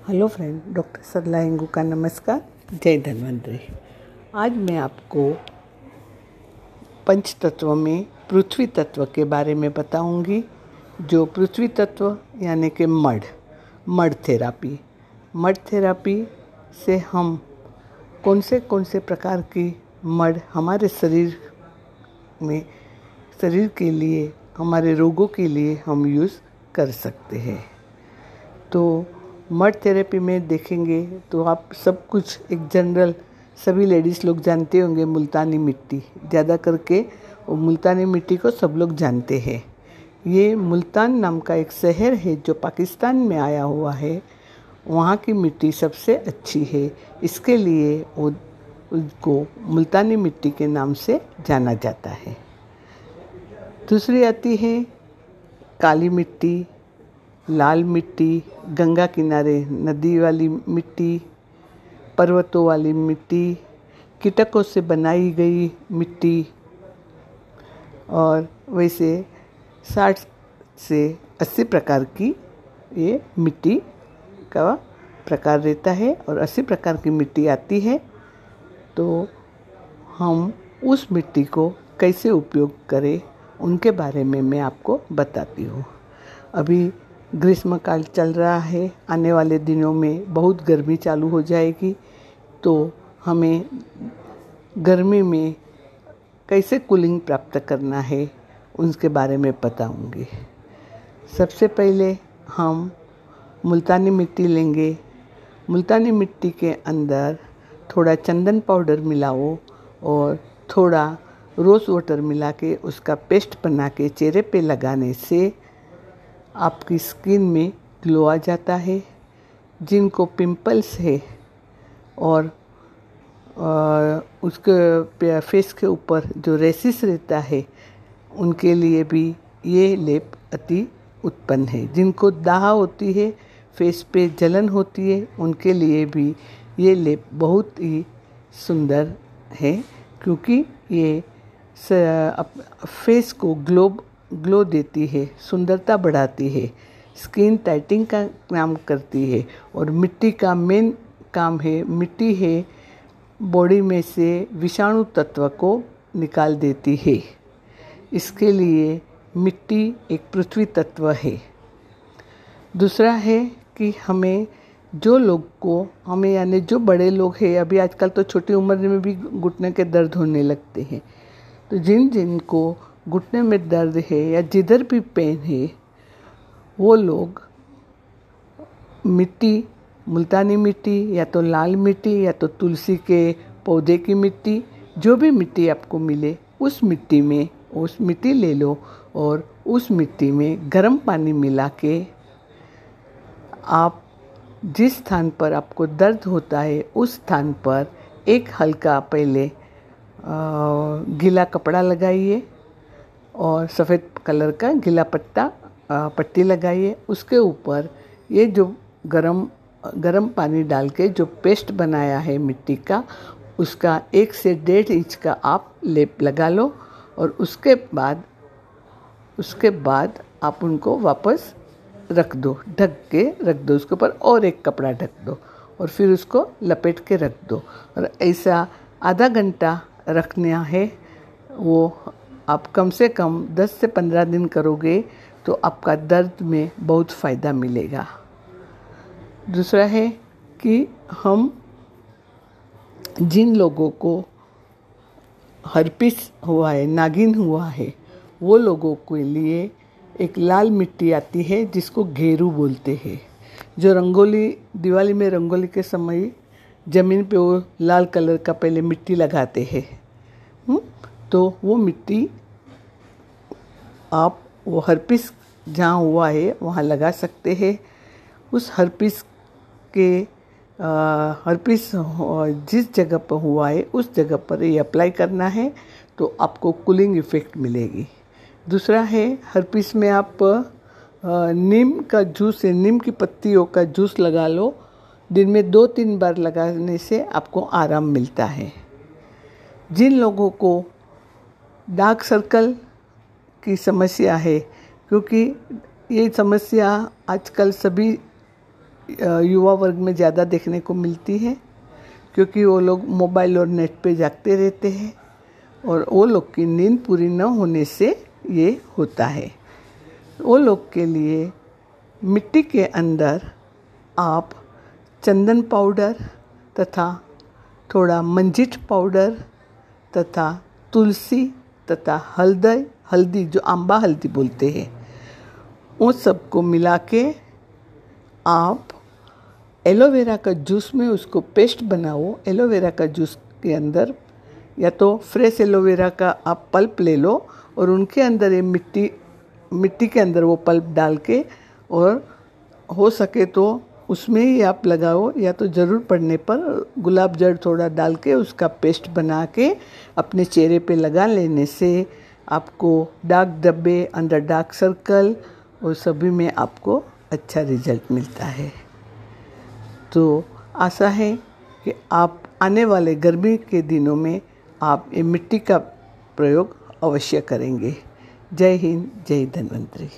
Hello friend, doctor Sarla Hingu का नमस्कार। जय धन्वंतरी। आज मैं आपको पंच तत्व में पृथ्वी तत्व के बारे में बताऊँगी, जो पृथ्वी तत्व यानी कि mud mud therapy. Mud therapy से हम कौन से कौन से प्रकार की मड हमारे शरीर में, शरीर के लिए, हमारे रोगों के लिए हम यूज़ कर सकते हैं। तो मड थेरेपी में देखेंगे तो आप सब कुछ, एक जनरल सभी लेडीज़ लोग जानते होंगे मुल्तानी मिट्टी। ज़्यादा करके वो मुल्तानी मिट्टी को सब लोग जानते हैं। ये मुल्तान नाम का एक शहर है जो पाकिस्तान में आया हुआ है। वहाँ की मिट्टी सबसे अच्छी है। इसके लिए वो उसको मुल्तानी मिट्टी के नाम से जाना जाता है। दूसरी आती है काली मिट्टी। लाल मिट्टी, गंगा किनारे, नदी वाली मिट्टी, पर्वतों वाली मिट्टी, कीटकों से बनाई गई मिट्टी और वैसे साठ से अस्सी प्रकार की ये मिट्टी का प्रकार रहता है और अस्सी प्रकार की मिट्टी आती है। तो हम उस मिट्टी को कैसे उपयोग करें, उनके बारे में मैं आपको बताती हूँ। अभी ग्रीष्म काल चल रहा है, आने वाले दिनों में बहुत गर्मी चालू हो जाएगी तो हमें गर्मी में कैसे कूलिंग प्राप्त करना है उसके बारे में बताऊँगी। सबसे पहले हम मुल्तानी मिट्टी लेंगे। मुल्तानी मिट्टी के अंदर थोड़ा चंदन पाउडर मिलाओ और थोड़ा रोज़ वाटर मिला के उसका पेस्ट बना के चेहरे पे लगाने से आपकी स्किन में ग्लो आ जाता है, जिनको पिंपल्स है, और उसके फेस के ऊपर जो रेसिस रहता है, उनके लिए भी ये लेप अति उत्पन्न है। जिनको दाह होती है, फेस पे जलन होती है, उनके लिए भी ये लेप बहुत ही सुंदर है, क्योंकि ये फेस को ग्लोब ग्लो देती है, सुंदरता बढ़ाती है, स्किन टाइटिंग का काम करती है और मिट्टी का मेन काम है, मिट्टी है, बॉडी में से विषाणु तत्व को निकाल देती है। इसके लिए मिट्टी एक पृथ्वी तत्व है। दूसरा है कि हमें जो लोग को, हमें यानी जो बड़े लोग हैं, अभी आजकल तो छोटी उम्र में भी घुटने के दर्द होने लगते हैं। तो जिन जिन को घुटने में दर्द है या जिधर भी पेन है, वो लोग मिट्टी, मुल्तानी मिट्टी, या तो लाल मिट्टी, या तो तुलसी के पौधे की मिट्टी, जो भी मिट्टी आपको मिले, उस मिट्टी में, उस मिट्टी ले लो और उस मिट्टी में गर्म पानी मिला के आप जिस स्थान पर आपको दर्द होता है, उस स्थान पर एक हल्का पहले गीला कपड़ा लगाइए। और सफ़ेद कलर का गीला पत्ता पट्टी लगाइए उसके ऊपर ये जो गरम गरम पानी डाल के जो पेस्ट बनाया है मिट्टी का, उसका एक से डेढ़ इंच का आप लेप लगा लो और उसके बाद उसके बाद आप उनको वापस रख दो, ढक के रख दो उसके ऊपर और एक कपड़ा ढक दो और फिर उसको लपेट के रख दो। और ऐसा आधा घंटा रखना है, वो आप कम से कम 10 से 15 दिन करोगे तो आपका दर्द में बहुत फ़ायदा मिलेगा दूसरा है कि हम जिन लोगों को हरपिस हुआ है, नागिन हुआ है, वो लोगों के लिए एक लाल मिट्टी आती है, जिसको घेरू बोलते हैं जो रंगोली, दिवाली में रंगोली के समय ज़मीन पे वो लाल कलर का पहले मिट्टी लगाते हैं हम्म? तो वो मिट्टी आप वो हरपिस जहाँ हुआ है, वहाँ लगा सकते हैं। उस हरपिस के हरपिस जिस जगह पर हुआ है, उस जगह पर ये अप्लाई करना है तो आपको कूलिंग इफ़ेक्ट मिलेगी। दूसरा है, हरपिस में आप नीम का जूस है नीम की पत्तियों का जूस लगा लो। दिन में दो तीन बार लगाने से आपको आराम मिलता है। जिन लोगों को डार्क सर्कल की समस्या है, क्योंकि ये समस्या आजकल सभी युवा वर्ग में ज़्यादा देखने को मिलती है, क्योंकि वो लोग मोबाइल और नेट पे जागते रहते हैं और वो लोग की नींद पूरी न होने से ये होता है। वो लोग के लिए मिट्टी के अंदर आप चंदन पाउडर तथा थोड़ा मंजिठ पाउडर तथा तुलसी तथा हल्दी हल्दी जो आंबा हल्दी बोलते हैं, उन सबको मिला के आप एलोवेरा का जूस में उसको पेस्ट बनाओ। एलोवेरा का जूस के अंदर या तो फ्रेश एलोवेरा का आप पल्प ले लो और उनके अंदर ये मिट्टी मिट्टी के अंदर वो पल्प डाल के और हो सके तो उसमें ही आप लगाओ या तो ज़रूर पड़ने पर गुलाब जड़ थोड़ा डाल के उसका पेस्ट बना के अपने चेहरे पे लगा लेने से आपको डार्क डब्बे अंदर डार्क सर्कल और सभी में आपको अच्छा रिज़ल्ट मिलता है। तो आशा है कि आप आने वाले गर्मी के दिनों में आप ये मिट्टी का प्रयोग अवश्य करेंगे। जय हिंद, जय धन्वंतरी।